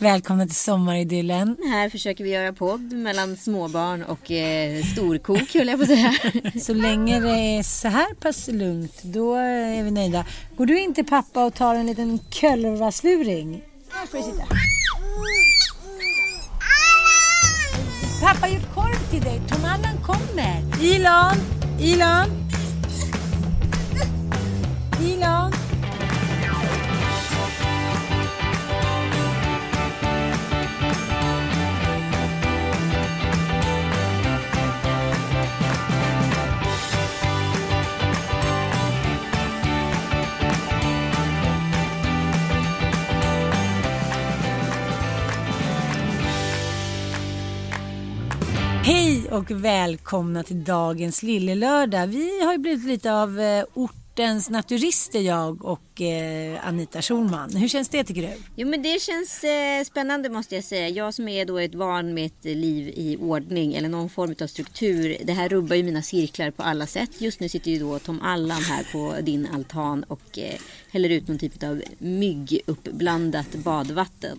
Välkomna till sommaridyllen. Här försöker vi göra podd mellan småbarn och eh, storkok höll jag på att säga. Så länge det är så här pass lugnt, då är vi nöjda. Går du in till pappa och tar en liten kölvasluring? Här får du sitta. Pappa gör korv till dig. Tom Allan kommer. Ilan. Ilan. Och välkomna till dagens Lillelördag. Vi har ju blivit lite av eh, ort ortens naturister jag och eh, Anita Schulman. Hur känns det tycker du? Jo men det känns eh, spännande måste jag säga. Jag som är då ett van med ett liv i ordning eller någon form av struktur. Det här rubbar ju mina cirklar på alla sätt. Just nu sitter ju då Tom Allan här på din altan och eh, häller ut någon typ av mygguppblandat badvatten.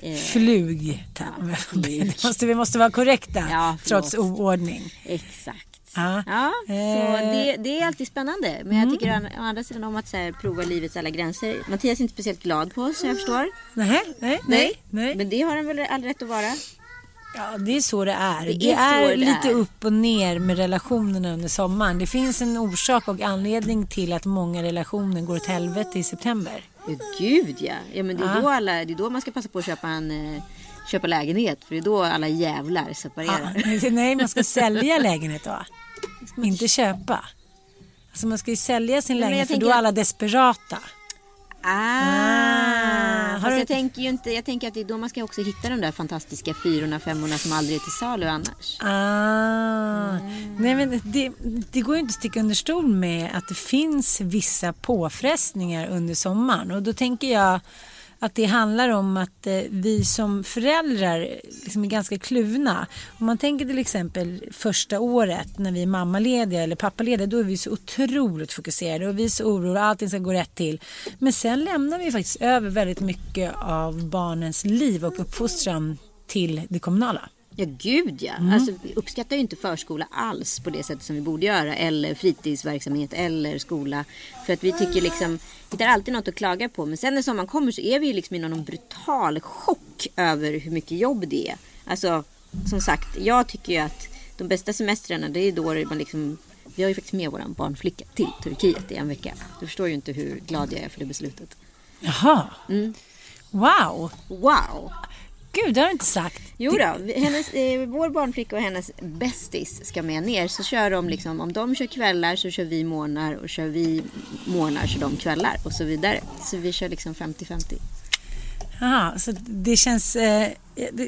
Eh, Flug. Ja, vi, måste, vi måste vara korrekta ja, trots oordning. Exakt. Ja. ja, så eh. det, det, är alltid spännande. Men jag mm. tycker å andra sidan om att så här, prova livets alla gränser. Mattias är inte speciellt glad på oss, jag förstår. Nej, nej, nej, nej. Men det har han väl all rätt att vara. Ja, det är så det är. Det, det är, är lite är. upp och ner med relationerna under sommaren. Det finns en orsak och anledning till att många relationer går åt helvete i september. Ja, gud ja. ja men det, är ja. Då alla, det är då man ska passa på att köpa en eh, köpa lägenhet. För det är då alla jävlar separerar. Ja, nej, man ska sälja lägenhet då. Inte köpa. Alltså man ska ju sälja sin lägenhet för då är alla desperata. Ah, ah jag tänker ju inte, jag tänker att det är då man ska också hitta de där fantastiska fyrorna, femmorna som aldrig är till salu annars. Ah, mm. nej men det, det går ju inte att sticka under stol med att det finns vissa påfrestningar under sommaren och då tänker jag att det handlar om att eh, vi som föräldrar liksom är ganska kluvna. Om man tänker till exempel första året när vi är mammalediga eller pappalediga då är vi så otroligt fokuserade och vi är så oroliga allting ska gå rätt till. Men sen lämnar vi faktiskt över väldigt mycket av barnens liv och uppfostran till det kommunala. Ja gud ja. Mm. Alltså, vi uppskattar ju inte förskola alls på det sättet som vi borde göra. Eller fritidsverksamhet eller skola. För att vi tycker liksom, hittar alltid något att klaga på. Men sen när sommaren kommer så är vi ju liksom i någon brutal chock över hur mycket jobb det är. Alltså som sagt, jag tycker ju att de bästa semestrarna det är då man liksom vi har ju faktiskt med vår barnflicka till Turkiet i en vecka. Du förstår ju inte hur glad jag är för det beslutet. Jaha. Mm. Wow. Wow. Gud, det har du inte sagt. Jo då, hennes, eh, vår barnflicka och hennes bästis ska med ner. Så kör de liksom, om de kör kvällar så kör vi morgnar och kör vi morgnar så de kvällar och så vidare. Så vi kör liksom 50-50. Jaha, så det känns... Eh,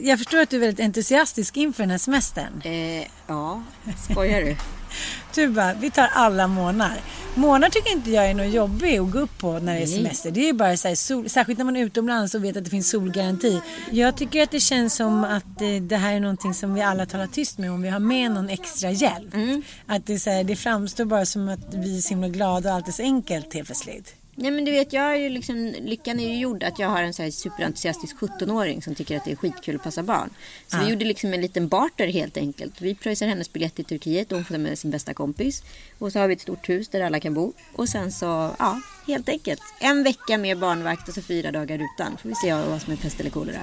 jag förstår att du är väldigt entusiastisk inför den här semestern. Eh, ja, skojar du? Du bara, vi tar alla månader. Månader tycker inte jag är något jobbig att gå upp på när det är semester. Det är bara så här, sol, särskilt när man är utomlands och vet att det finns solgaranti. Jag tycker att det känns som att det, det här är någonting som vi alla talar tyst med om vi har med någon extra hjälp. Mm. Att det, så här, det framstår bara som att vi är så himla glada och allt är så enkelt helt plötsligt. Nej men du vet, jag är ju liksom, lyckan är ju gjord att jag har en så här superentusiastisk 17-åring som tycker att det är skitkul att passa barn. Så ja. vi gjorde liksom en liten barter helt enkelt. Vi pröjsar hennes biljett till Turkiet och hon får med sin bästa kompis. Och så har vi ett stort hus där alla kan bo. Och sen så, ja, helt enkelt. En vecka med barnvakt och så fyra dagar utan. Får vi se vad som är pest eller kolera.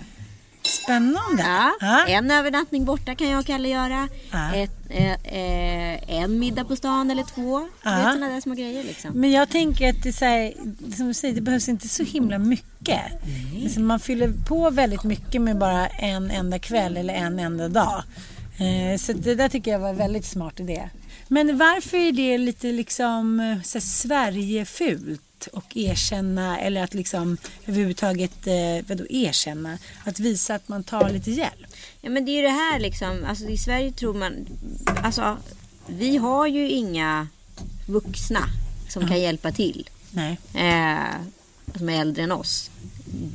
Spännande. Ja, Ja. En övernattning borta kan jag och Kalle göra. Ja. Ett, eh, eh, en middag på stan eller två. Ja. vet sådana där små grejer liksom. Men jag tänker att det, så här, som du säger, det behövs inte så himla mycket. Alltså man fyller på väldigt mycket med bara en enda kväll eller en enda dag. Eh, så det där tycker jag var en väldigt smart idé. Men varför är det lite liksom eh, så här, Sverigefult och erkänna eller att liksom överhuvudtaget eh, vadå, erkänna? Att visa att man tar lite hjälp. Ja men det är ju det här liksom. Alltså i Sverige tror man. Alltså vi har ju inga vuxna som kan hjälpa till. Nej. Eh, som är äldre än oss.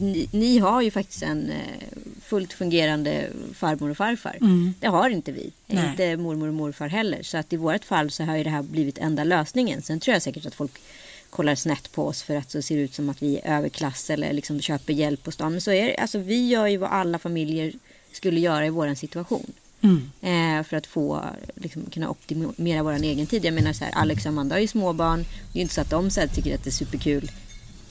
Ni, ni har ju faktiskt en eh, fullt fungerande farmor och farfar. Det har inte vi. Nej. Inte mormor och morfar heller. Så att i vårt fall så har ju det här blivit enda lösningen. Sen tror jag säkert att folk kollar snett på oss för att det ser ut som att vi är överklass eller liksom köper hjälp på stan. Men så är det. Alltså vi gör ju vad alla familjer skulle göra i våran situation. Eh, för att få, liksom, kunna optimera vår egen tid. Jag menar så här, Alex och Amanda har ju småbarn. Det är ju inte så att de så här, tycker att det är superkul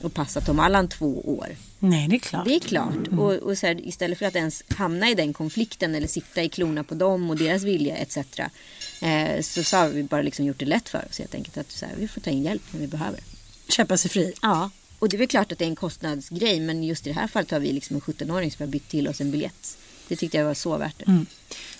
att passa Tom Allan två år. Nej, det är klart. Det är klart. Och, och så här, istället för att ens hamna i den konflikten eller sitta i klorna på dem och deras vilja etc. Eh, så, så har vi bara liksom gjort det lätt för oss helt enkelt. Att så här, vi får ta in hjälp när vi behöver. Köpa sig fri. Ja, och det är väl klart att det är en kostnadsgrej. Men just i det här fallet har vi liksom en 17-åring som har bytt till oss en biljett. Det tyckte jag var så värt det.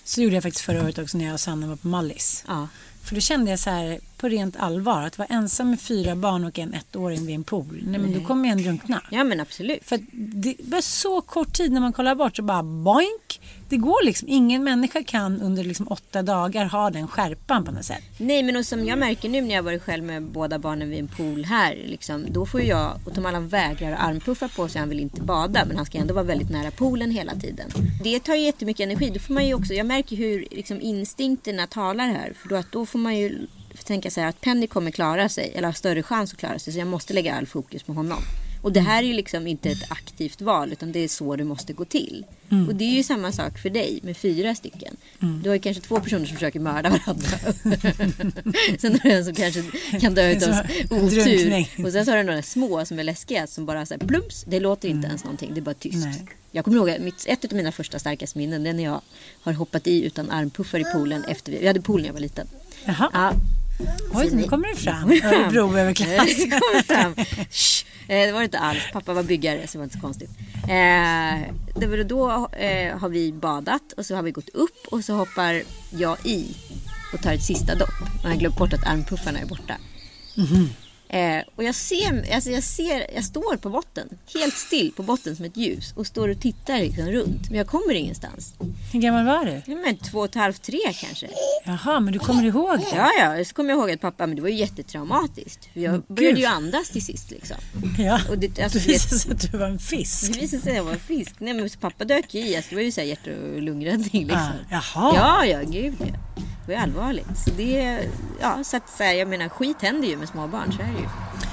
Så gjorde jag faktiskt förra året också när jag och Sanna var på Mallis. Ja. För då kände jag så här på rent allvar att vara ensam med fyra barn och en ettåring vid en pool. Nej men då kommer jag en drunkna. ja, men absolut. För det var så kort tid när man kollar bort så bara boink. Det går liksom. Ingen människa kan under liksom åtta dagar ha den skärpan på något sätt. Nej men och som jag märker nu när jag varit själv med båda barnen vid en pool här. Liksom, då får ju jag och Tom Allan vägrar armpuffar på sig. Han vill inte bada men han ska ändå vara väldigt nära poolen hela tiden. Det tar ju jättemycket energi. Då får man ju också, jag märker hur liksom, instinkterna talar här. För då, att då får man ju tänka sig att Penny kommer klara sig. Eller har större chans att klara sig. Så jag måste lägga all fokus på honom. Och det här är ju liksom inte ett aktivt val utan det är så det måste gå till. Och det är ju samma sak för dig med fyra stycken. Du har ju kanske två personer som försöker mörda varandra. sen har du en som kanske kan dö utav Som otur. drunkning. Och sen så har du några små som är läskiga som bara så här plumps. Det låter inte ens någonting, det är bara tyst. Nej. Jag kommer ihåg mitt, ett av mina första starkaste minnen det är när jag har hoppat i utan armpuffar i poolen efter vi, vi hade pool när jag var liten. Jaha. Ja, Oj, nu kommer det fram. Örebro överklass. det kommer fram. Shh. Eh, Det var det inte alls. Pappa var byggare så det var inte så konstigt. Eh, det var då eh, har vi badat och så har vi gått upp och så hoppar jag i och tar ett sista dopp. Och jag har glömt bort att armpuffarna är borta. Eh, och jag ser, alltså jag ser, jag står på botten, helt still på botten som ett ljus och står och tittar liksom runt. Men jag kommer ingenstans. Hur gammal var du? Ja, Men två och ett halvt, tre kanske. Jaha, men du kommer ihåg det? Ja, ja. Så kommer jag ihåg att pappa, men det var ju jättetraumatiskt. För jag började ju andas till sist liksom. Ja. Och det, alltså, det visade sig att du var en fisk. det visade sig att jag var en fisk. Nej, men pappa dök i. Alltså, det var ju så här hjärt och lungräddning liksom. Ah, jaha. Ja, ja, gud ja. Det ju allvarligt. Så det, ja, så att så här, jag menar skit händer ju med små barn, så är det ju.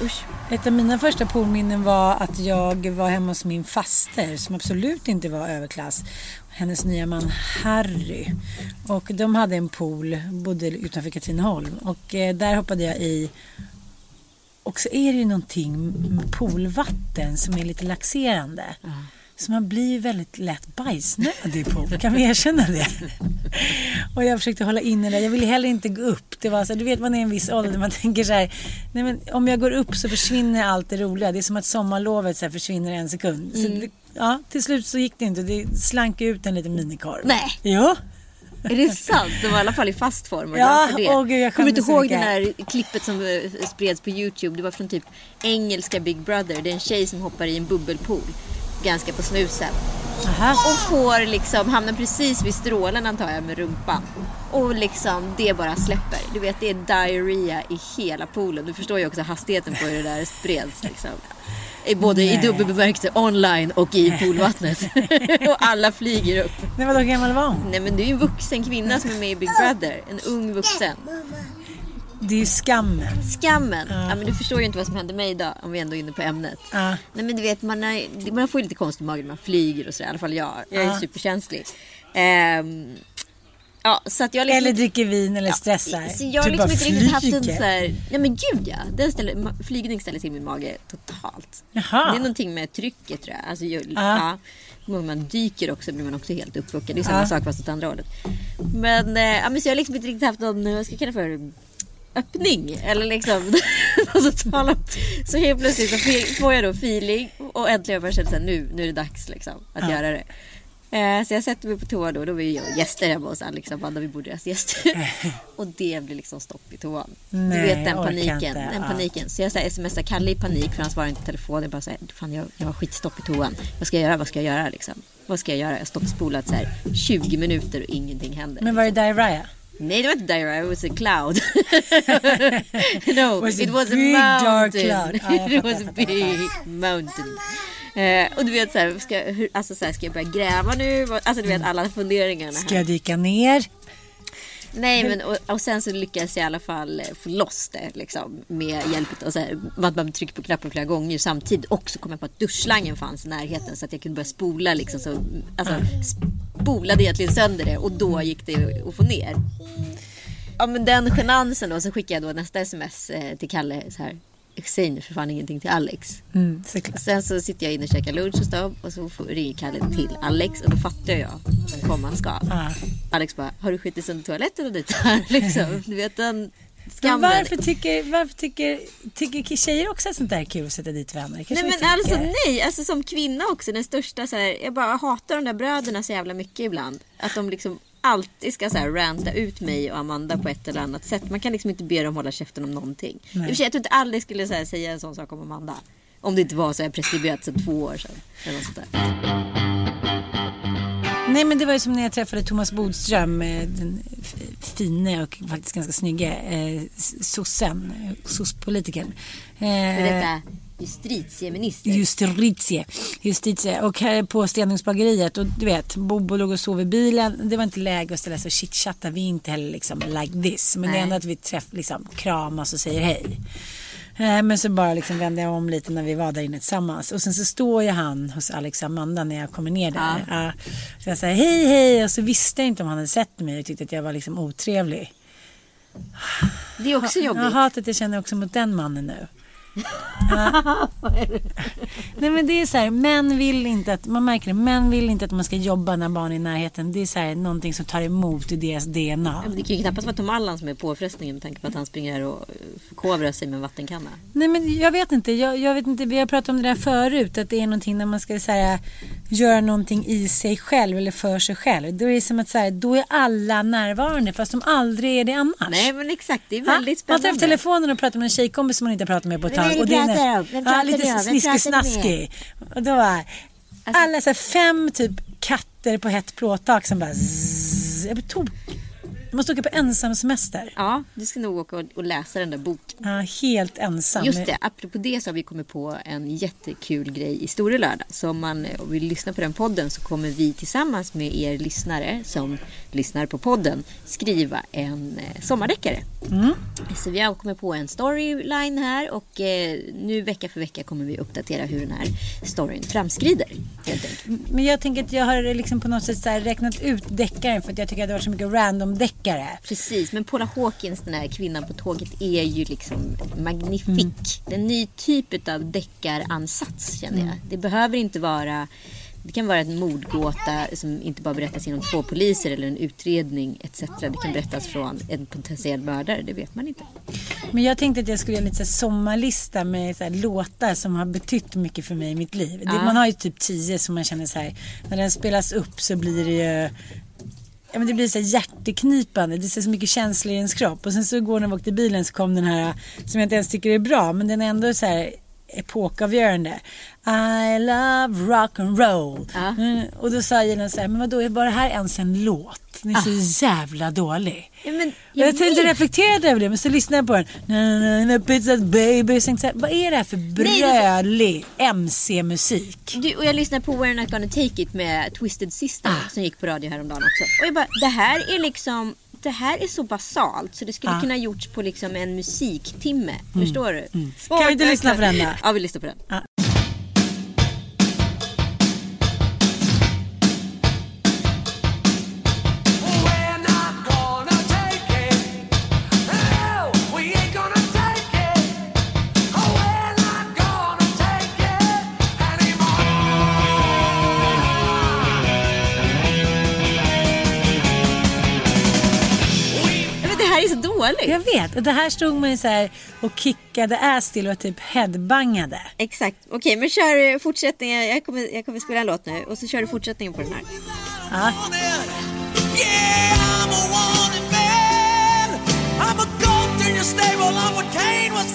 Usch. Ett av mina första poolminnen var att jag var hemma hos min faster som absolut inte var överklass. Hennes nya man Harry. Och de hade en pool, bodde utanför Katrineholm. Och eh, där hoppade jag i. Och så är det ju någonting med poolvatten som är lite laxerande. Så man blir väldigt lätt bajsnödig pool. Kan vi erkänna det? Och jag försökte hålla inne det. Jag ville heller inte gå upp. Det var så, du vet man är i en viss ålder. Man tänker så här. Nej men om jag går upp så försvinner allt det roliga. Det är som att sommarlovet så här försvinner en sekund. Så det, ja, till slut så gick det inte. Det slank ut en liten minikorv. Nej. Jo. Är det sant? De var i alla fall i fast form. Och Ja, det. åh gud, jag kommer inte ihåg det där klippet som eh, spreds på Youtube. Det var från typ engelska Big Brother. Det är en tjej som hoppar i en bubbelpool. Ganska på snusen. Aha. Och får liksom, hamnar precis vid strålen antar jag med rumpan. Och liksom det bara släpper. Du vet det är diarrhea i hela poolen. Du förstår ju också hastigheten på hur det där spreds liksom. I- Både i Nej. dubbel bemärkelse online och i poolvattnet. och alla flyger upp. Nej, vadå, hur gammal var hon? Nej men det är ju en vuxen kvinna som är med i Big Brother. En ung vuxen. Det är ju skammen. Skammen. Ja. men du förstår ju inte vad som hände mig idag om vi ändå är inne på ämnet. Ja. Nej men du vet man, är, man får ju lite konstig mage när man flyger och sådär. I alla fall jag. Jag är Ja. superkänslig. Ehm, Ja, så att jag liksom, Eller dricker vin eller stressar. Så jag har Du liksom inte riktigt haft en flyger. så här, nej men gud ja. Den ställer, flygning ställer till min mage totalt. Jaha. Det är någonting med trycket tror jag. Alltså, jag Ja. ja. Om man dyker också blir man också helt uppvuckad. Det är samma Ja. sak fast åt andra hållet. Men, ja, men så jag har liksom inte riktigt haft någon, vad ska jag kalla för öppning. Eller liksom, alltså, tala, så helt plötsligt så får jag då feeling och äntligen känner så här, nu, nu är det dags liksom, att göra det. Eh, Så jag sätter mig på toa då, då var jag gäster hemma hos Alex och Amanda, vi bodde deras gäster. Och det blir liksom stopp i toan. Nej, du vet den paniken. inte. Den Ja. paniken. Så jag så här smsar Kalle i panik för han svarar inte i telefon. Jag bara säger, fan jag, jag har skitstopp i toan. Vad ska jag göra? Vad ska jag göra liksom? Vad ska jag göra? Jag har stått och spolat så här 20 minuter och ingenting händer. Men var det diarrhea? Nej, det var inte diarrhea, it was a cloud. no, Was it a was a big dark mountain. cloud. Jag it was a big mountain. Eh, och du vet så här, ska, hur, alltså så här, ska jag börja gräva nu? Alltså du vet alla funderingarna Ska här. jag dyka ner? Nej men och, och sen så lyckades jag i alla fall eh, få loss det liksom med hjälp av så här, att man trycker på knappen flera gånger samtidigt. Och så kom jag på att duschslangen fanns i närheten så att jag kunde börja spola liksom. Så, alltså spolade egentligen sönder det och då gick det att få ner. Ja men den genansen då så skickade jag då nästa sms eh, till Kalle så här. Nu för fan ingenting till Alex. Mm. Sen så sitter jag inne och käkar lunch hos dem och så får- ringer Kalle till Alex och då fattar jag vad man ska. Ja. Alex bara, har du skitit sönder toaletten och dit här? Liksom. Du vet den Men skammen. varför tycker, varför tycker, tycker tjejer också att sånt där är kul att sätta dit vänner? Kanske Nej men tycker. alltså nej, alltså som kvinna också den största så här, jag bara hatar de där bröderna så jävla mycket ibland. Att de liksom alltid ska så här ranta ut mig och Amanda på ett eller annat sätt. Man kan liksom inte be dem hålla käften om någonting. I och för sig, jag tror inte Alex skulle här, säga en sån sak om Amanda. Om det inte var så här preskriberat sedan två år sedan. Eller något sånt där. Nej men det var ju som när jag träffade Thomas Bodström, eh, den fine och faktiskt ganska snygge eh, sossen, eh, sosspolitikern. Eh, justitieminister. Justitie. Justitie. Och här på Stenungsbageriet och du vet, Bobo låg och sov i bilen. Det var inte läge att ställa sig och chitchatta. Vi är inte heller liksom like this. Men det är Nej. ändå att vi träff, liksom, kramas och säger hej. Eh, Men så bara liksom vände jag om lite när vi var där inne tillsammans. Och sen så står ju han hos Alex och Amanda när jag kommer ner där. Ja. Så jag säger hej hej och så visste jag inte om han hade sett mig och tyckte att jag var liksom otrevlig. Det är också Jag jobbigt. har hatat jag känner också mot den mannen nu. Nej men det är så här, män vill inte att, man märker det, män vill inte att man ska jobba när barn är i närheten. Det är så här, någonting som tar emot i deras DNA. Men Det kan ju knappast vara Tom Allan som är påfrestningen med tanke på att han springer här och eh, förkovrar sig med en vattenkanna. Nej men jag vet inte, jag, jag vet inte, vi har pratat om det där förut, att det är någonting när man ska så här, göra någonting i sig själv eller för sig själv. Då är det som att så här, då är alla närvarande fast de aldrig är det annars. Nej men exakt, det är Ha? väldigt Man tar spännande. upp telefonen och pratar med en tjejkompis som man inte har pratat med på ett tag. och när- om? Vem ja, pratar lite du om? Vem sniskig pratar du med? snaskig. Och då var Alltså- alla så här, fem typ katter på hett plåttak som bara zzz, Jag blir tok. Jag måste åka på ensam semester. Ja, du ska nog åka och, läsa den där boken. Ja, helt ensam. Just det, apropå det så har vi kommit på en jättekul grej i Store Lördag. Så om man eh, vill lyssna på den podden så kommer vi tillsammans med er lyssnare som lyssnar på podden skriva en eh, sommardeckare. Så vi har kommit på en storyline här och eh, nu vecka för vecka kommer vi uppdatera hur den här storyn framskrider. Men jag tänker att jag har liksom på något sätt räknat ut deckaren för att jag tycker att det varit så mycket random deckare. Precis, men Paula Hawkins, den här kvinnan på tåget, är ju liksom magnifik. Mm. Det är en ny typ av deckaransats känner jag. Mm. Det behöver inte vara det kan vara en mordgåta som inte bara berättas genom två poliser eller en utredning etc. Det kan berättas från en potentiell mördare, det vet man inte. Men jag tänkte att jag skulle göra en liten sommarlista med så låtar som har betytt mycket för mig i mitt liv. Det, man har ju typ tio som man känner så här, när den spelas upp så blir det ju Ja, men det blir så hjärteknipande, det är så mycket känslor i ens kropp. Och sen så igår när vi åkte bilen så kom den här som jag inte ens tycker är bra men den är ändå så här epokavgörande. I love rock and roll. Ja. Mm, och då sa Gina så här, men vadå, är bara det här ens en låt? Den är så jävla dålig. Ja, men Jag, jag tänkte reflektera över det men så lyssnade jag på den. Na, na, na, pizza baby. Så tänkte jag, vad är det här för brölig MC-musik? Och jag lyssnade på We're Not Gonna Take It med Twisted Sister Ah. som gick på radio häromdagen också. Och jag bara, det här är liksom det här är så basalt så det skulle Ah. kunna gjorts på liksom en musiktimme. Förstår du? Mm. Kan vi inte lyssna på den då? Ja, vi lyssnar på den. Ja. Jag vet. Och det här stod man ju så här och kickade ass till och typ headbangade. Exakt. Okej, men kör fortsättningen. Jag kommer, jag kommer spela en låt nu och så kör du fortsättningen på den här. Ja. I'm a. I'm.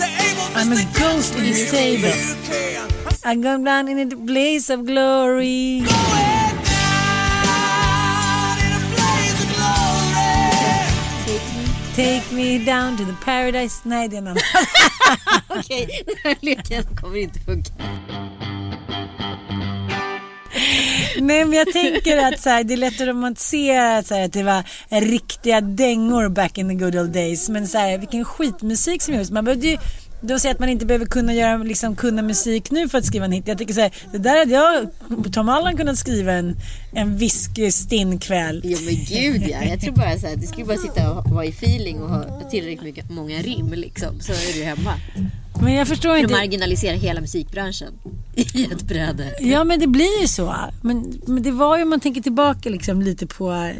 I'm. I'm ghost in your stable. You can. I go down in a blaze of glory. Take me down to the paradise. Nej, det är en annan. Okej, den här leken kommer inte funka. Nej, men jag tänker att så här, det är lätt att romantisera så här, att det var riktiga dängor back in the good old days. Men så här, vilken skitmusik som gjordes. Man behövde ju de säger att man inte behöver kunna, göra, liksom, kunna musik nu för att skriva en hit. Jag tycker så här, det där hade jag, Tom Allan kunnat skriva en, en whisky-stinn kväll. Jo men gud ja. Jag tror bara så här, du skulle bara sitta och vara i feeling och ha tillräckligt mycket, många rim liksom. Så är du hemma. Men jag förstår För inte. marginalisera hela musikbranschen i ett bräde. Ja men det blir ju så. Men, men det var ju om man tänker tillbaka liksom lite på eh,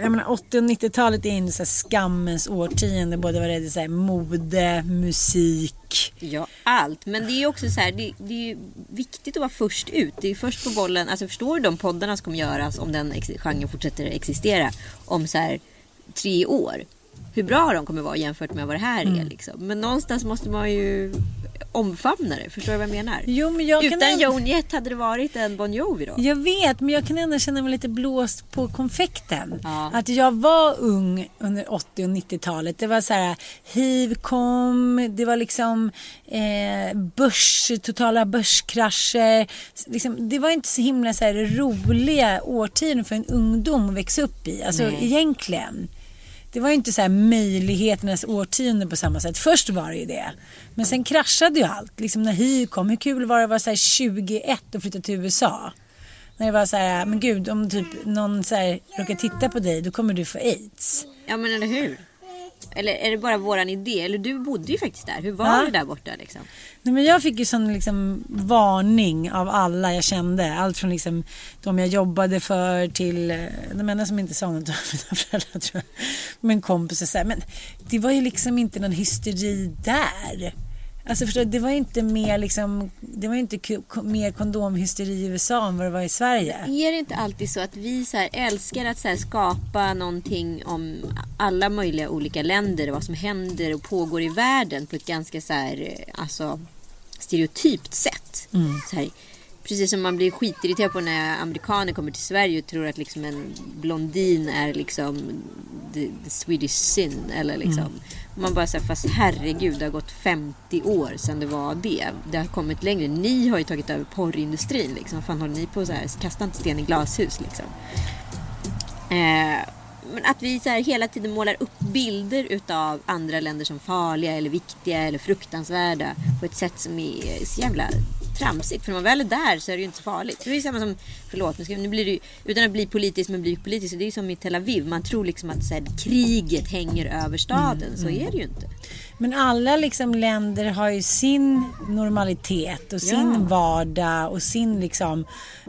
jag menar 80 och 90-talet är en så skammens årtionde både vad det gäller så här mode, musik. Ja, allt. Men det är också så här, det, det är viktigt att vara först ut. Det är först på bollen. Alltså förstår du de poddarna som kommer göras om den genren fortsätter existera om så här tre år? Hur bra de kommer vara jämfört med vad det här är liksom. Men någonstans måste man ju omfamna det. Förstår du vad jag menar? Jo men jag Utan ändå, Joan Jett hade det varit en Bon Jovi då. Jag vet men jag kan ändå känna mig lite blåst på konfekten. Ja. Att jag var ung under 80 och 90-talet. Det var så här hiv kom, det var liksom eh, börs, totala börskrascher. Liksom, det var inte så himla så här roliga årtionden för en ungdom att växa upp i. Alltså Nej. egentligen. Det var ju inte så här möjligheternas årtionde på samma sätt. Först var det ju det. Men sen kraschade ju allt. Liksom när hiv kom. Hur kul var det att vara så här 21 och flytta till USA? När det var så här, men gud om typ någon så här råkar titta på dig då kommer du få aids. Ja men eller hur? Eller är det bara våran idé? Eller du bodde ju faktiskt där. Hur var Ja. det där borta liksom? Nej, men jag fick ju sån liksom varning av alla jag kände. Allt från liksom de jag jobbade för till eh, de enda som inte sa något av mina föräldrar tror jag. Min kompis och så här. Men det var ju liksom inte någon hysteri där. Alltså förstår du, det var inte mer liksom, det var inte mer kondomhysteri i USA än vad det var i Sverige. Är det inte alltid så att vi så älskar att så skapa någonting om alla möjliga olika länder och vad som händer och pågår i världen på ett ganska så här, eh, alltså, stereotypt sätt. Så här, precis som man blir skitirriterad på när amerikaner kommer till Sverige och tror att liksom en blondin är liksom the, the Swedish sin. Eller liksom. Man bara säger fast herregud det har gått 50 år sedan det var det. Det har kommit längre. Ni har ju tagit över porrindustrin. Liksom. Fan håller ni på så här? Kasta inte sten i glashus liksom. Eh, men att vi så här hela tiden målar upp bilder utav andra länder som farliga eller viktiga eller fruktansvärda på ett sätt som är så jävla tramsigt. För när man väl är där så är det ju inte så farligt. Det är samma som, förlåt, nu, ska, nu blir det ju, utan att bli politisk men bli politisk. Det är ju som i Tel Aviv. Man tror liksom att så här, kriget hänger över staden. Så är det ju inte. Men alla liksom länder har ju sin normalitet och sin Ja. vardag och sin liksom,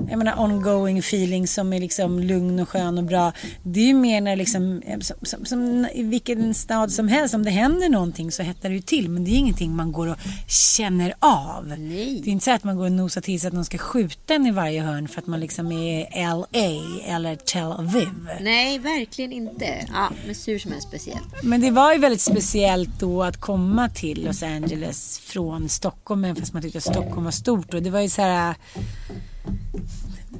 jag menar ongoing feeling som är liksom lugn och skön och bra. Det är ju mer när liksom, eh, som, som, som i vilken stad som helst, om det händer någonting så hettar det ju till. Men det är ingenting man går och känner av. Nej. Det är inte så att man går och nosar till sig att någon ska skjuta en i varje hörn för att man liksom är i LA eller Tel Aviv. Nej, verkligen inte. Ja, men sur som är speciellt. Men det var ju väldigt speciellt då att komma till Los Angeles från Stockholm, även fast man tyckte att Stockholm var stort. Och det var ju så här...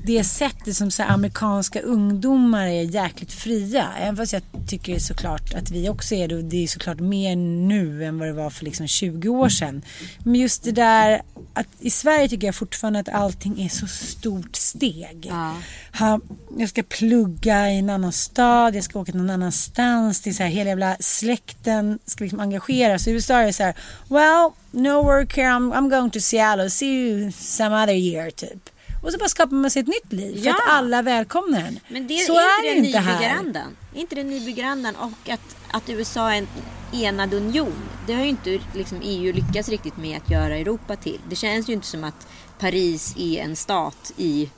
Det sättet som så amerikanska ungdomar är jäkligt fria. Även fast jag tycker såklart att vi också är det. Och det är såklart mer nu än vad det var för liksom 20 år sedan. Men just det där att i Sverige tycker jag fortfarande att allting är så stort steg. Ja. Ha, jag ska plugga i en annan stad, jag ska åka någon annanstans. Det är så här, hela jävla släkten ska liksom engageras. I USA är det så här, well, no work here, I'm, I'm going to Seattle, see you some other year typ. Och så bara skapar man sig ett nytt liv för Ja. att alla välkomnar en. Men det så är är inte det inte här. Är inte den nybyggarandan och att, att USA är en enad union. Det har ju inte liksom, EU lyckats riktigt med att göra Europa till. Det känns ju inte som att Paris är en stat i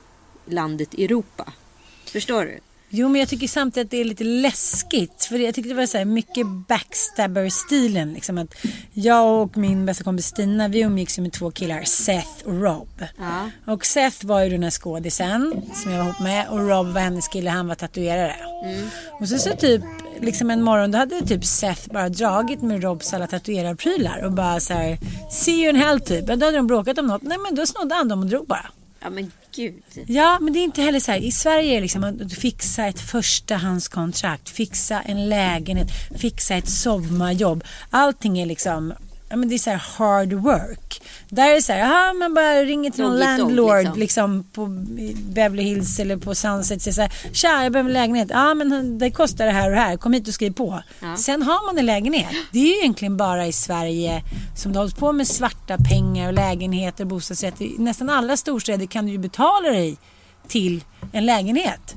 landet Europa. Förstår du? Jo, men jag tycker samtidigt att det är lite läskigt. För jag tyckte det var så här mycket backstabber-stilen. Liksom att jag och min bästa kompis Stina, vi umgicks ju med två killar, Seth och Rob. Ja. Och Seth var ju den här skådisen som jag var ihop med och Rob var hennes kille, han var tatuerare. Och så, så typ, liksom en morgon, då hade typ Seth bara dragit med Robs alla tatuerarprylar och bara så här, see you in hell typ. Då hade de bråkat om något, nej men då snodde han dem och drog bara. Ja men gud. Ja, men det är inte heller så här. I Sverige är det liksom att fixa ett förstahandskontrakt, fixa en lägenhet, fixa ett sommarjobb. Allting är liksom, ja men det är så här hard work. Där är det så här, aha, man bara ringer till någon landlord liksom. liksom. på Beverly Hills eller på Sunset så här, tja jag behöver en lägenhet. Ja men det kostar det här och det här, kom hit och skriv på. Ja. Sen har man en lägenhet. Det är ju egentligen bara i Sverige som det hålls på med svarta pengar och lägenheter och bostadsrätter. I nästan alla storstäder kan du ju betala dig till en lägenhet.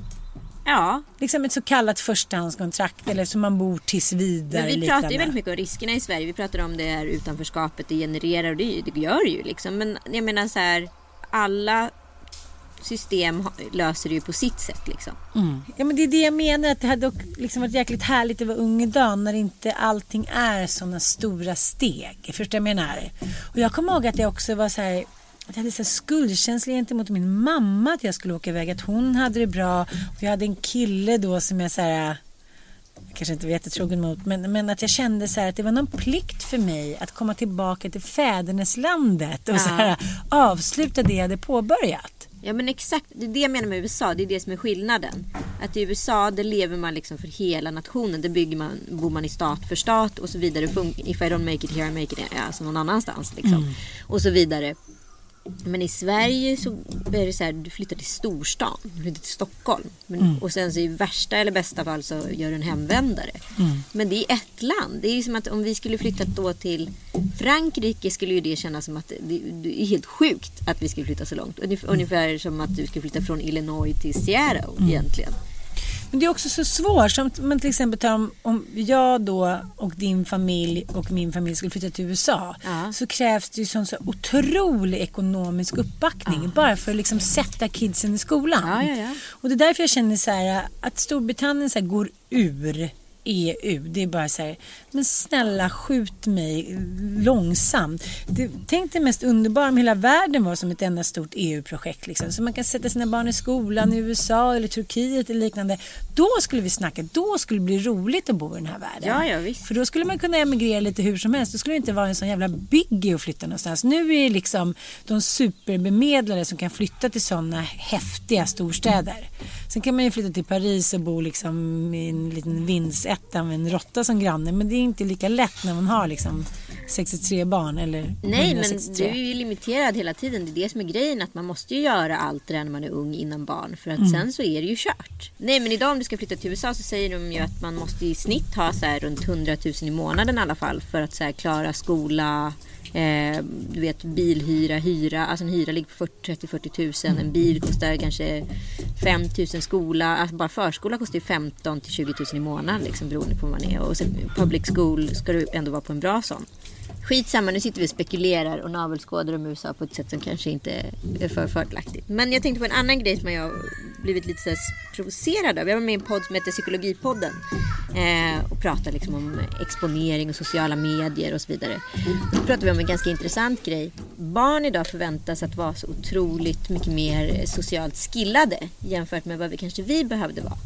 Ja, Liksom ett så kallat förstahandskontrakt eller som man bor tills vidare. men vi pratar ju väldigt mycket om riskerna i Sverige. Vi pratar om det här utanförskapet det genererar och det, det gör det ju liksom. Men jag menar så här, alla system löser det ju på sitt sätt liksom. Ja men det är det jag menar att det hade dock liksom varit jäkligt härligt att vara ung idag när inte allting är sådana stora steg. Förstår jag menar? Och jag kommer ihåg att jag också var så här jag hade så skuldkänsla gentemot min mamma att jag skulle åka iväg. Att hon hade det bra. Och jag hade en kille då som jag så här kanske inte var jättetrogen mot, men, men att jag kände så här att det var någon plikt för mig att komma tillbaka till fäderneslandet och Ja. så här, avsluta det jag hade påbörjat. Ja men exakt, det är det jag menar med USA. Det är det som är skillnaden. Att i USA där lever man liksom för hela nationen. Där bygger man, bor man i stat för stat och så vidare. If I don't make it here I make it alltså någon annanstans. Liksom. Och så vidare. Men i Sverige så är det så här, du flyttar till storstan. Du flyttar till Stockholm. Men, Och sen så i värsta eller bästa fall så gör du en hemvändare. Men det är ett land. Det är som att om vi skulle flytta då till Frankrike skulle ju det kännas som att det, det är helt sjukt att vi skulle flytta så långt. Ungef- Ungefär som att du skulle flytta från Illinois till Seattle egentligen. Men det är också så svårt. Som man till exempel tar om, om jag då och din familj och min familj skulle flytta till USA. Ja. Så krävs det ju sån så otrolig ekonomisk uppbackning. Bara för att liksom sätta kidsen i skolan. Ja, ja, ja. Och det är därför jag känner så här att Storbritannien så här går ur EU. Det är bara så här, men snälla skjut mig långsamt. Det, tänk det mest underbara om hela världen var som ett enda stort EU-projekt. Liksom. Så man kan sätta sina barn i skolan i USA eller Turkiet eller liknande. Då skulle vi snacka, då skulle det bli roligt att bo i den här världen. Ja, ja, visst. För då skulle man kunna emigrera lite hur som helst. Då skulle det inte vara en sån jävla biggie att flytta någonstans. Nu är det liksom de superbemedlade som kan flytta till sådana häftiga storstäder. Sen kan man ju flytta till Paris och bo liksom i en liten vindsetta med en råtta som granne. Men det är inte lika lätt när man har liksom 63 barn eller Nej, men 163. du är ju limiterad hela tiden. Det är det som är grejen. Att man måste ju göra allt det där när man är ung innan barn. För att sen så är det ju kört. Nej, men idag om du ska flytta till USA så säger de ju att man måste i snitt ha så här runt 100 000 i månaden i alla fall. För att så här klara skola, eh, du vet bilhyra, hyra. Alltså en hyra ligger på 30-40 000. En bil kostar kanske 5 000 skola. Alltså bara förskola kostar ju 15 till 20 000 i månaden liksom beroende på vad man är. Och sen public school ska du ändå vara på en bra sån. Skitsamma, nu sitter vi och spekulerar och navelskådar om USA på ett sätt som kanske inte är för fördelaktigt. Men jag tänkte på en annan grej som jag har blivit lite så här provocerad av. Jag var med i en podd som heter Psykologipodden. Eh, och pratade liksom om exponering och sociala medier och så vidare. Då pratade vi om en ganska intressant grej. Barn idag förväntas att vara så otroligt mycket mer socialt skillade jämfört med vad vi kanske vi behövde vara.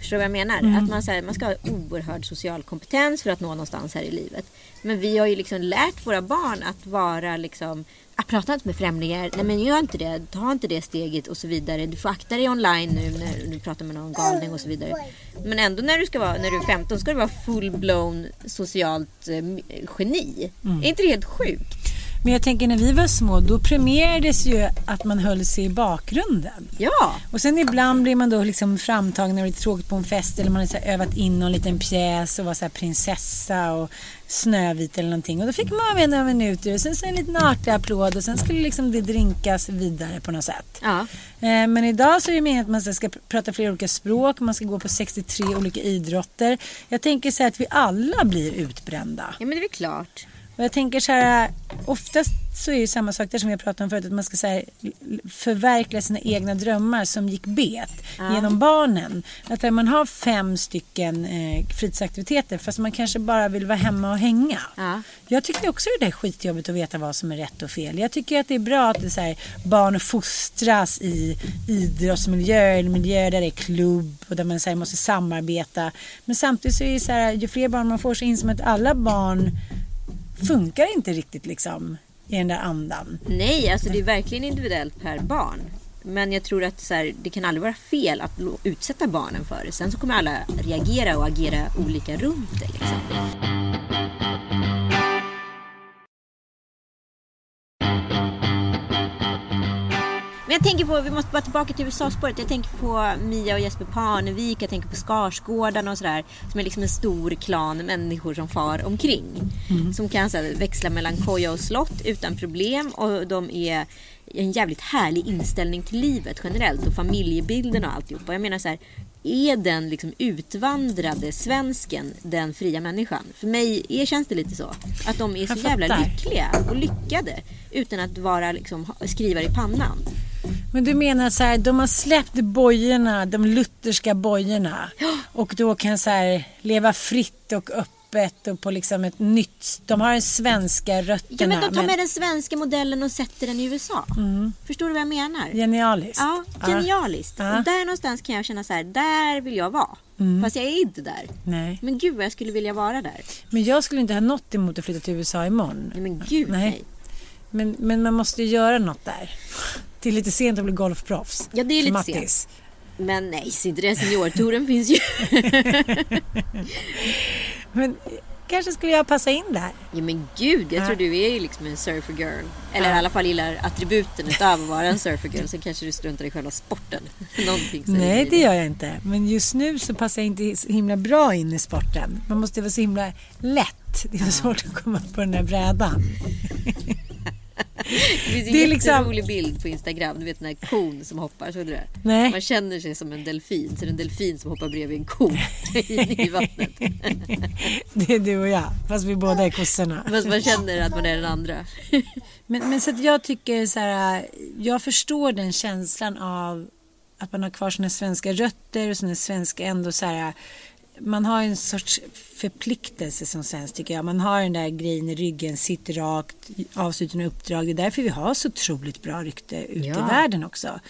Förstår du vad jag menar? Att man, så här, man ska ha oerhörd social kompetens för att nå någonstans här i livet. Men vi har ju liksom lärt våra barn att vara liksom att prata inte med främlingar, nej men gör inte det, ta inte det steget och så vidare. Du får akta dig online nu när du pratar med någon galning och så vidare. Men ändå när du ska vara, när du är 15 ska du vara full-blown socialt eh, geni. Är inte det helt sjukt? Men jag tänker när vi var små då premierades ju att man höll sig i bakgrunden. Ja, Och sen ibland blir man då liksom framtagen när det är tråkigt på en fest eller man har så övat in någon liten pjäs och var så prinsessa och Snövit eller någonting. Och då fick man vara med några minuter och sen så en liten artig applåd och sen skulle liksom det drinkas vidare på något sätt. ja. Eh, Men idag så är det meningen att man ska pr- prata flera olika språk, man ska gå på 63 olika idrotter. Jag tänker så här att vi alla blir utbrända. ja men det är väl klart. Och jag tänker så här, oftast så är det samma sak där som jag pratade om förut, att man ska så här, förverkliga sina egna drömmar som gick bet genom barnen. Att man har fem stycken eh, fritidsaktiviteter fast man kanske bara vill vara hemma och hänga. Ja. Jag tycker också det är skitjobbigt att veta vad som är rätt och fel. Jag tycker att det är bra att det så här, barn fostras i idrottsmiljöer, eller miljöer där det är klubb och där man så här, måste samarbeta. Men samtidigt så är det så här, ju fler barn man får så inser man att alla barn funkar inte riktigt liksom i den där andan. Nej, alltså det är verkligen individuellt per barn. Men jag tror att så här, det kan aldrig vara fel att utsätta barnen för det. Sen så kommer alla reagera och agera olika runt det. Liksom. Men jag tänker på, vi måste bara tillbaka till USA-spåret. Jag tänker på Mia och Jesper Parnevik, jag tänker på Skarsgårdarna och sådär. Som är liksom en stor klan människor som far omkring. Som kan så här, växla mellan koja och slott utan problem. Och de är en jävligt härlig inställning till livet generellt. Och familjebilden och alltihopa. Jag menar så här, är den liksom utvandrade svensken den fria människan? För mig är, känns det lite så. Att de är så jävla lyckliga och lyckade. Utan att vara liksom, skrivare i pannan. Men du menar så här, de har släppt bojorna, de lutherska bojorna och då kan så här leva fritt och öppet och på liksom ett nytt, de har den svenska Ja, rötterna. men de tar med den svenska modellen och sätter den i USA. Förstår du vad jag menar? Genialiskt. Ja, genialiskt. Ja. Och där någonstans kan jag känna så här, där vill jag vara. Fast jag är inte där. Nej. Men gud vad jag skulle vilja vara där. Men jag skulle inte ha något emot att flytta till USA imorgon. Nej men gud Nej. nej. Men, men man måste ju göra något där. Det är lite sent att bli golfproffs. Ja, det är lite Mattis. sent. Men nej, inte det. Seniortouren finns ju. Men kanske skulle jag passa in där. Ja men gud, jag tror du är ju liksom en surfer girl. Eller i alla fall gillar attributen utav att vara en surfer girl. Sen kanske du struntar i själva sporten. Någonting Nej, det gör jag inte. Men just nu så passar jag inte så himla bra in i sporten. Man måste vara så himla lätt. Det är så svårt att komma upp på den där brädan. Det finns Det är en liksom- bild på Instagram. Du vet den här kon som hoppar. Såg du det? Nej. Man känner sig som en delfin. Så det är en delfin som hoppar bredvid en ko i vattnet. Det är du och jag, fast vi båda är kossorna. Fast man känner att man är den andra. Men, men så att jag tycker så här, jag förstår den känslan av att man har kvar sina svenska rötter och sina svenska ändå så här, man har en sorts förpliktelse som svensk tycker jag. Man har den där grejen i ryggen, sitter rakt, avslutar med uppdrag. Det är därför vi har så otroligt bra rykte ute Ja. i världen också.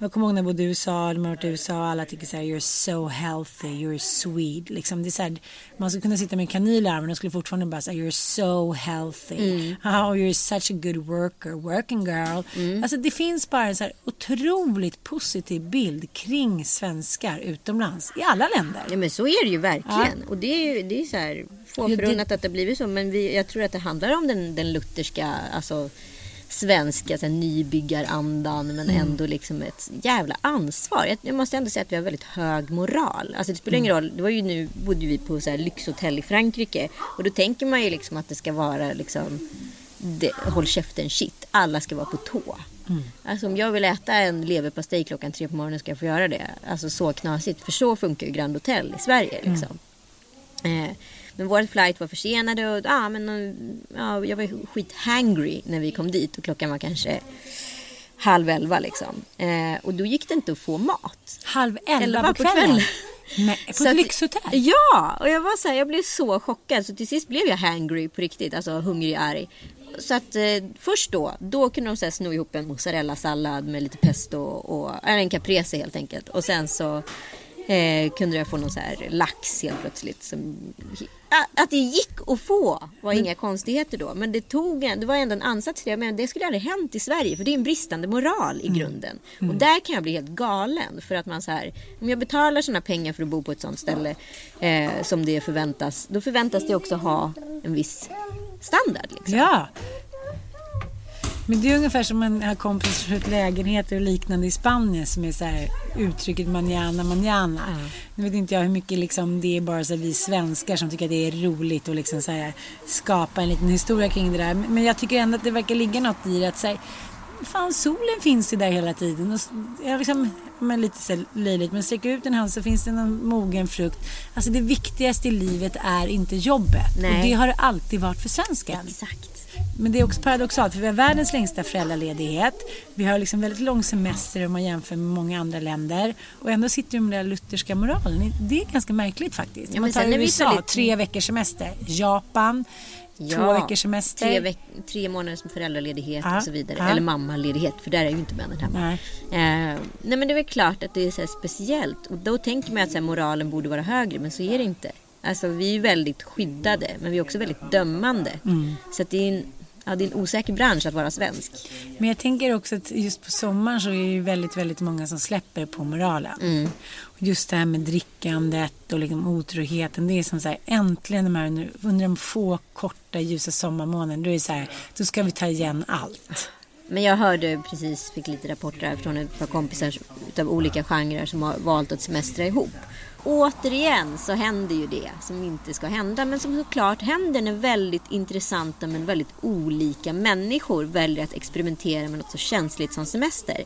Jag kommer ihåg när jag bodde i USA, eller man varit i USA och alla tycker så här, you're so healthy, you're sweet. Liksom, det är så här, man skulle kunna sitta med en kanyl i armen och skulle fortfarande bara säga you're so healthy. Oh, you're such a good worker, working girl. Alltså det finns bara en så här otroligt positiv bild kring svenskar utomlands i alla länder. Ja men så är det ju verkligen. Och det är ju det är så här få Ja, det- förunnat att det har blivit så. Men vi, jag tror att det handlar om den, den lutherska, alltså svenska så här, nybyggarandan men Mm. ändå liksom ett jävla ansvar. Jag, jag måste ändå säga att vi har väldigt hög moral. Alltså det spelar Mm. ingen roll. Det var ju nu bodde vi på så här lyxhotell i Frankrike och då tänker man ju liksom att det ska vara liksom det, håll käften shit. Alla ska vara på tå. Mm. Alltså om jag vill äta en leverpastej klockan tre på morgonen ska jag få göra det. Alltså så knasigt. För så funkar ju Grand Hotel i Sverige Mm. liksom. Eh, men vår flight var försenade och ah, men, eh, ja, jag var skithangry när vi kom dit och klockan var kanske halv elva liksom. Eh, och då gick det inte att få mat. Halv elva, Elva på på kvällen. kvällen. Men, på Så ett lyxhotell? Ja, och jag var så här, jag blev så chockad så till sist blev jag hangry på riktigt, alltså hungrig arg. Så att eh, först då, då kunde de så här, sno ihop en mozzarella-sallad med lite pesto och, eller en caprese helt enkelt. Och sen så eh, kunde jag få någon så här lax helt plötsligt. Som, att, det gick att få var inga konstigheter då. Men det tog en, det var ändå en ansats till det. Men det skulle aldrig hänt i Sverige för det är en bristande moral i grunden. Och där kan jag bli helt galen. För att man så här, om jag betalar sådana pengar för att bo på ett sånt ställe eh, som det förväntas. Då förväntas det också ha en viss standard. Liksom. Ja. Men det är ungefär som man har kompisar som lägenheter och liknande i Spanien som är så här uttrycket manana manana. Nu vet inte jag hur mycket liksom det är bara så här vi svenskar som tycker att det är roligt att liksom så här skapa en liten historia kring det där. Men jag tycker ändå att det verkar ligga något i det att så här, fan solen finns ju där hela tiden. Och jag liksom, men lite så löjligt, men sträcker ut en hand så finns det någon mogen frukt. Alltså det viktigaste i livet är inte jobbet. Nej. Och det har det alltid varit för svensken. Exakt. Men det är också paradoxalt för vi har världens längsta föräldraledighet. Vi har liksom väldigt lång semester om man jämför med många andra länder. Och ändå sitter vi med den lutherska moralen. Det är ganska märkligt faktiskt. Ja, man tar USA, väldigt- tre veckors semester. Japan, två veckors semester. Tre, veck- tre månaders föräldraledighet Ja, och så vidare. ja. Eller mammaledighet, för där är ju inte männen hemma. Nej. Eh, nej men det är väl klart att det är så här speciellt. Och då tänker man att så moralen borde vara högre, men så är det inte. Alltså vi är väldigt skyddade, men vi är också väldigt dömande. Mm. Så det är en, ja, det är en osäker bransch att vara svensk. Men jag tänker också att just på sommaren så är det ju väldigt, väldigt många som släpper på moralen. Mm. Och just det här med drickandet och liksom otroheten. Det är som så här, äntligen de här under, under de få korta ljusa sommarmånaderna. Då är det så här, då ska vi ta igen allt. Men jag hörde precis, fick lite rapporter här från ett par kompisar av olika genrer som har valt att semestra ihop. Återigen så händer ju det som inte ska hända men som såklart händer när väldigt intressanta men väldigt olika människor väljer att experimentera med något så känsligt som semester.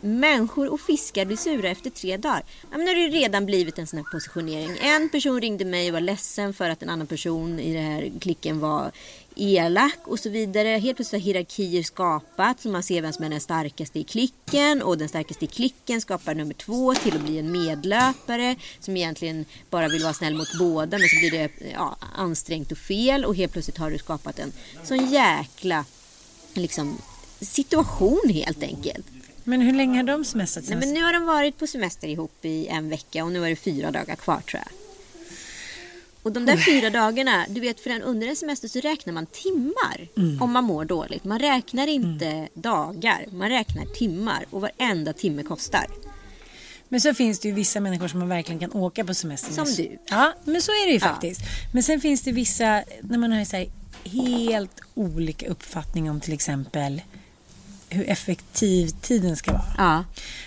Människor och fiskar blir sura efter tre dagar. Ja, men nu har det redan blivit en sån här positionering. En person ringde mig och var ledsen för att en annan person i den här klicken var elak och så vidare. Helt plötsligt har hierarkier skapats så man ser vem som är den starkaste i klicken och den starkaste i klicken skapar nummer två till att bli en medlöpare som egentligen bara vill vara snäll mot båda men så blir det ja, ansträngt och fel och helt plötsligt har du skapat en sån jäkla liksom, situation helt enkelt. Men hur länge har de semestrat Nej, men nu har de varit på semester ihop i en vecka och nu är det fyra dagar kvar tror jag. Och de där fyra dagarna, du vet för en under en semester så räknar man timmar om man mår dåligt. Man räknar inte dagar, man räknar timmar och varenda timme kostar. Men så finns det ju vissa människor som man verkligen kan åka på semester med. Som du. Ja, men så är det ju Ja. faktiskt. Men sen finns det vissa, när man har så helt olika uppfattning om till exempel hur effektiv tiden ska vara. Ja,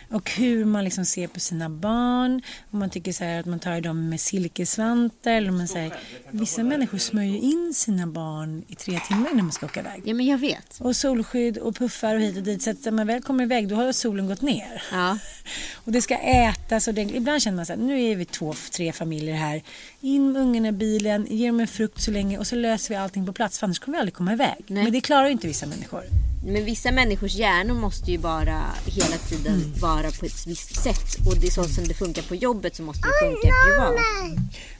Och hur man liksom ser på sina barn. Om man tycker så här att man tar dem med silkesvantar. Eller man säger, vissa människor smörjer in sina barn i tre timmar innan man ska åka iväg. ja men jag vet. Och solskydd och puffar och hit och dit. Så att när man väl kommer iväg då har solen gått ner. Ja. Och det ska ätas och det, ibland känner man så här, nu är vi två, tre familjer här. In med ungarna i bilen, ge dem en frukt så länge och så löser vi allting på plats för annars kommer vi aldrig komma iväg. Nej. Men det klarar ju inte vissa människor. Men vissa människors hjärnor måste ju bara hela tiden vara på ett visst sätt. Och det är så som det funkar på jobbet så måste det funka privat.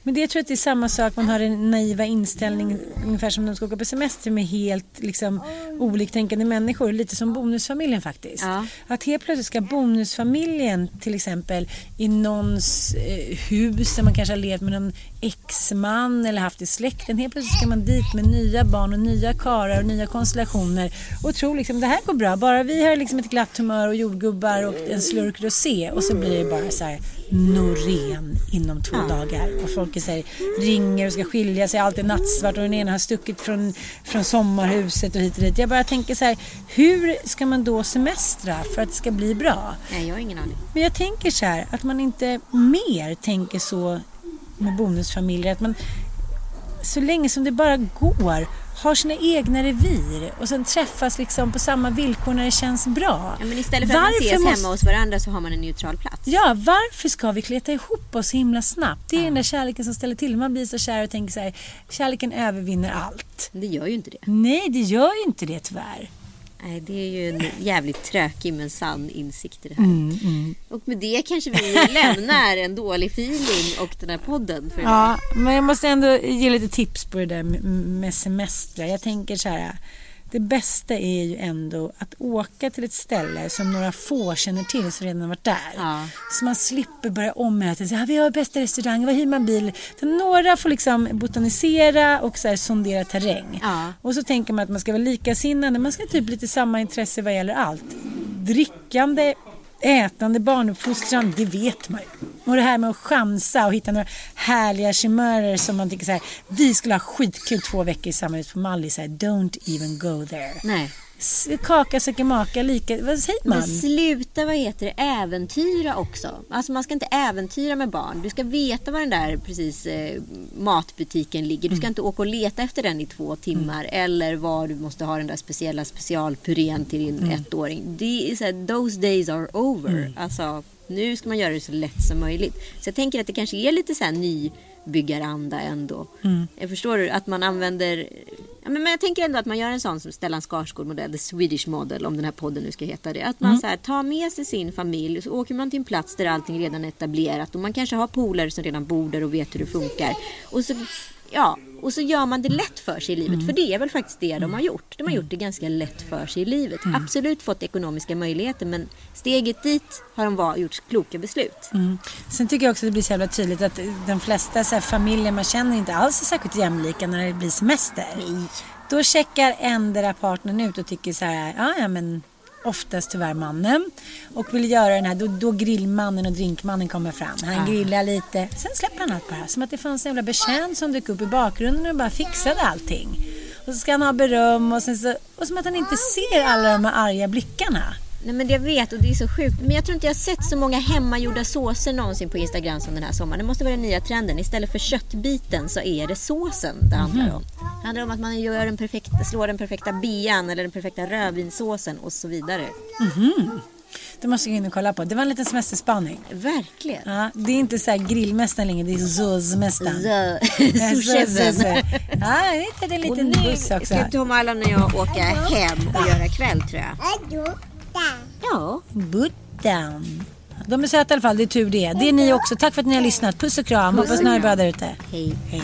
Men det jag tror att det är samma sak, man har en naiva inställning ungefär som när de ska åka på semester med helt liksom, oliktänkande människor. Lite som bonusfamiljen faktiskt. Ja. Att helt plötsligt ska bonusfamiljen till exempel i någons eh, hus där man kanske har levt med någon exman eller haft i släkten. Helt plötsligt ska man dit med nya barn och nya karar och nya konstellationer och liksom det här går bra. Bara vi har liksom ett glatt humör och jordgubbar och en slurk rosé och så blir det bara så här Norén inom två dagar. Och folk är så här, ringer och ska skilja sig, allt är nattsvart och den ena har stuckit från, från sommarhuset och hit och dit. Jag bara tänker så här, hur ska man då semestra för att det ska bli bra? Nej, jag har ingen aning. Men jag tänker så här, att man inte mer tänker så med bonusfamiljer. Att man så länge som det bara går har sina egna revir och sen träffas liksom på samma villkor när det känns bra. Ja, men istället för att man Varför ses måste- hemma hos varandra så har man en neutral plats. Ja, varför ska vi kleta ihop oss så himla snabbt? Det är den där kärleken som ställer till. Man blir så kär och tänker så här, kärleken övervinner allt. Det gör ju inte det. Nej, det gör ju inte det tyvärr. Nej, det är ju en jävligt tråkig men sann insikt i det här. Mm, Och med det kanske vi lämnar en dålig feeling och den här podden. För Ja, men jag måste ändå ge lite tips på det där med- semestrar. Jag tänker så här. Det bästa är ju ändå att åka till ett ställe som några få känner till som redan har varit där. Ja. Så man slipper börja om tiden. Så här, vi har bästa restaurang, var hyr man bil? Så några får liksom botanisera och så här sondera terräng. Ja. Och så tänker man att man ska vara likasinnade. Man ska ha typ lite samma intresse vad gäller allt. Drickande, ätande, barnuppfostran, det vet man ju. Och det här med att chansa och hitta några härliga chimörer som man tycker så här, vi skulle ha skitkul två veckor i samma hus på Mallis, don't even go there. Nej. Kaka söker maka, lika, vad säger man? Men sluta, vad heter det, äventyra också. Alltså man ska inte äventyra med barn. Du ska veta var den där precis eh, matbutiken ligger. Du ska inte åka och leta efter den i två timmar. Eller var du måste ha den där speciella specialpurén till din ettåring. Det är så här, those days are over. Alltså, nu ska man göra det så lätt som möjligt. Så jag tänker att det kanske är lite så här nybyggaranda ändå. Jag förstår att man använder Ja, men men jag tänker ändå att man gör en sån som Stellan Skarsgård-modell, the Swedish model, om den här podden nu ska heta det. Att man så här, tar med sig sin familj och så åker man till en plats där allting redan är etablerat och man kanske har polare som redan bor där och vet hur det funkar. Och så, ja, och så gör man det lätt för sig i livet, för det är väl faktiskt det de har gjort. De har gjort det ganska lätt för sig i livet. Absolut fått ekonomiska möjligheter, men steget dit har de var, gjort kloka beslut. Mm. Sen tycker jag också att det blir så jävla tydligt att de flesta så här, familjer man känner inte alls är särskilt jämlika när det blir semester. Då checkar ändra partnern ut och tycker så här, ja men oftast tyvärr mannen. Och vill göra den här, då, då grillmannen och drinkmannen kommer fram. Han grillar lite, sen släpper han allt på det här. Som att det fanns en jävla betjänt som dök upp i bakgrunden och bara fixade allting. Och så ska han ha beröm och, sen så, och som att han inte ser alla de här arga blickarna. Nej men jag vet och det är så sjukt. Men jag tror inte jag har sett så många hemmagjorda såser någonsin på Instagram som den här sommaren. Det måste vara den nya trenden. Istället för köttbiten så är det såsen det handlar om. Det handlar om att man gör den perfekta, slår den perfekta bian eller den perfekta rödvinssåsen och så vidare. Det måste jag gå in och kolla på. Det var en liten semesterspaning. Verkligen. Ja, det är inte så här grillmästaren längre, det är såsmästaren. Souschefen. Ja, jag hittade en Och liten nu buss också. ska Tom Allan och jag åka hem och göra kväll tror jag. Ja. Buttan. De är söta i alla fall, det är tur det. Det är ni också. Tack för att ni har lyssnat. Puss och kram. Hoppas ni har det bra där ute. Hej. Hej.